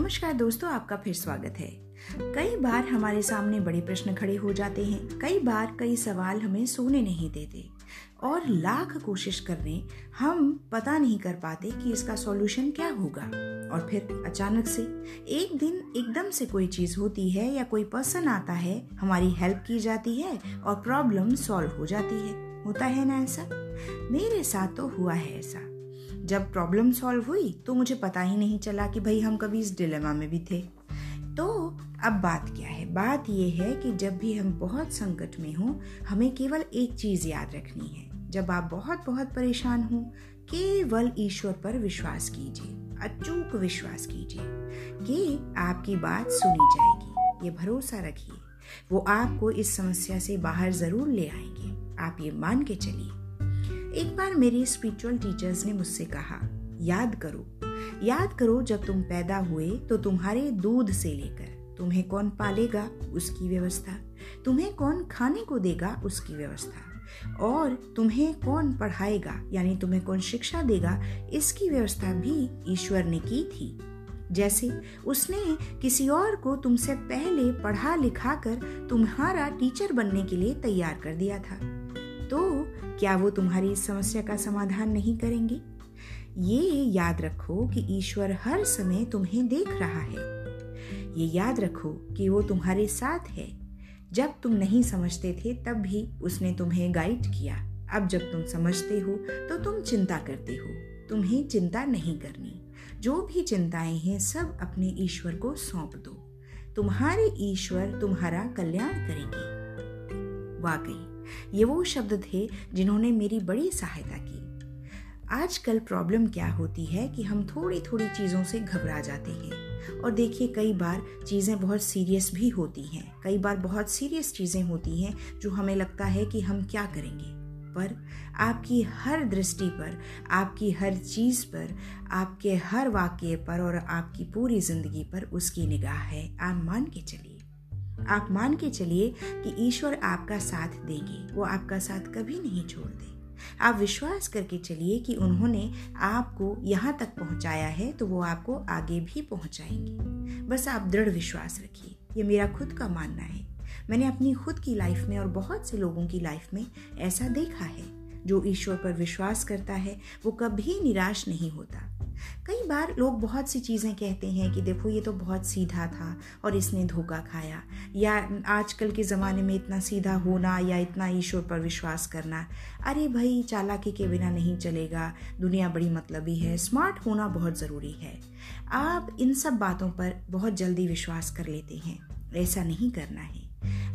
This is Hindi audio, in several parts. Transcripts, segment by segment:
नमस्कार दोस्तों, आपका फिर स्वागत है। कई बार हमारे सामने बड़े प्रश्न खड़े हो जाते हैं। कई बार कई सवाल हमें सोने नहीं देते। और लाख कोशिश करने हम पता नहीं कर पाते कि इसका सॉल्यूशन क्या होगा। और फिर अचानक से एक दिन एकदम से कोई चीज़ होती है या कोई पर्सन आता है, हमारी हेल्प की जाती है और प्रॉब्लम सॉल्व हो जाती है। होता है ना ऐसा? मेरे साथ तो हुआ है ऐसा। जब प्रॉब्लम सॉल्व हुई तो मुझे पता ही नहीं चला कि भाई हम कभी इस डिलेमा में भी थे। तो अब बात क्या है? बात यह है कि जब भी हम बहुत संकट में हों, हमें केवल एक चीज़ याद रखनी है। जब आप बहुत बहुत परेशान हो, केवल ईश्वर पर विश्वास कीजिए, अचूक विश्वास कीजिए कि आपकी बात सुनी जाएगी। ये भरोसा रखिए। वो आपको इस समस्या से बाहर ज़रूर ले आएँगे। आप ये मान के चलिए। एक बार मेरी स्पिरिचुअल टीचर्स ने मुझसे कहा, याद करो याद करो जब तुम पैदा हुए तो तुम्हारे दूध से लेकर तुम्हें कौन पालेगा उसकी व्यवस्था, तुम्हें कौन खाने को देगा उसकी व्यवस्था, और तुम्हें कौन पढ़ाएगा, यानी तुम्हें कौन शिक्षा देगा, इसकी व्यवस्था भी ईश्वर ने की थी। जैसे उसने किसी और को तुमसे पहले पढ़ा लिखा कर तुम्हारा टीचर बनने के लिए तैयार कर दिया था। तो क्या वो तुम्हारी इस समस्या का समाधान नहीं करेंगे? ये याद रखो कि ईश्वर हर समय तुम्हें देख रहा है। ये याद रखो कि वो तुम्हारे साथ है। जब तुम नहीं समझते थे, तब भी उसने तुम्हें गाइड किया। अब जब तुम समझते हो तो तुम चिंता करते हो। तुम्हें चिंता नहीं करनी। जो भी चिंताएँ हैं, सब अपने ईश्वर को सौंप दो। तुम्हारे ईश्वर तुम्हारा कल्याण करेंगे। वाकई। ये वो शब्द थे जिन्होंने मेरी बड़ी सहायता की। आजकल प्रॉब्लम क्या होती है कि हम थोड़ी थोड़ी चीज़ों से घबरा जाते हैं। और देखिए, कई बार चीज़ें बहुत सीरियस भी होती हैं। कई बार बहुत सीरियस चीज़ें होती हैं जो हमें लगता है कि हम क्या करेंगे। पर आपकी हर दृष्टि पर, आपकी हर चीज़ पर, आपके हर वाक्य पर और आपकी पूरी ज़िंदगी पर उसकी निगाह है। आप मान के चलिए। आप मान के चलिए कि ईश्वर आपका साथ देंगे, वो आपका साथ कभी नहीं छोड़ दे। आप विश्वास करके चलिए कि उन्होंने आपको यहाँ तक पहुँचाया है तो वो आपको आगे भी पहुँचाएँगे। बस आप दृढ़ विश्वास रखिए, ये मेरा खुद का मानना है। मैंने अपनी खुद की लाइफ में और बहुत से लोगों की लाइफ में ऐसा देखा है, जो ईश्वर पर विश्वास करता है, वो कभी निराश नहीं होता। कई बार लोग बहुत सी चीज़ें कहते हैं कि देखो, ये तो बहुत सीधा था और इसने धोखा खाया। या आजकल के ज़माने में इतना सीधा होना या इतना ईश्वर पर विश्वास करना, अरे भाई, चालाकी के बिना नहीं चलेगा। दुनिया बड़ी मतलबी है। स्मार्ट होना बहुत ज़रूरी है। आप इन सब बातों पर बहुत जल्दी विश्वास कर लेते हैं। ऐसा नहीं करना है।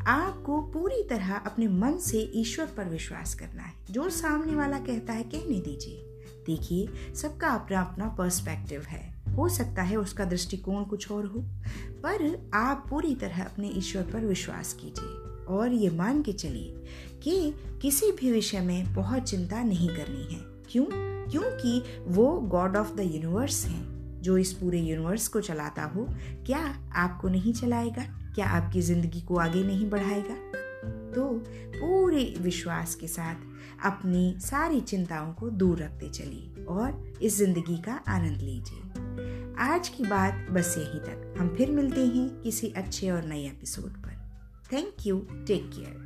आपको पूरी तरह अपने मन से ईश्वर पर विश्वास करना है। जो सामने वाला कहता है, कहने दीजिए। देखिए, सबका अपना अपना पर्सपेक्टिव है। हो सकता है उसका दृष्टिकोण कुछ और हो, पर आप पूरी तरह अपने ईश्वर पर विश्वास कीजिए और ये मान के चलिए कि किसी भी विषय में बहुत चिंता नहीं करनी है। क्यों? क्योंकि वो गॉड ऑफ़ द यूनिवर्स हैं। जो इस पूरे यूनिवर्स को चलाता हो, क्या आपको नहीं चलाएगा? क्या आपकी ज़िंदगी को आगे नहीं बढ़ाएगा? तो पूरे विश्वास के साथ अपनी सारी चिंताओं को दूर रखते चलिए और इस ज़िंदगी का आनंद लीजिए। आज की बात बस यहीं तक। हम फिर मिलते हैं किसी अच्छे और नए एपिसोड पर। Thank you take care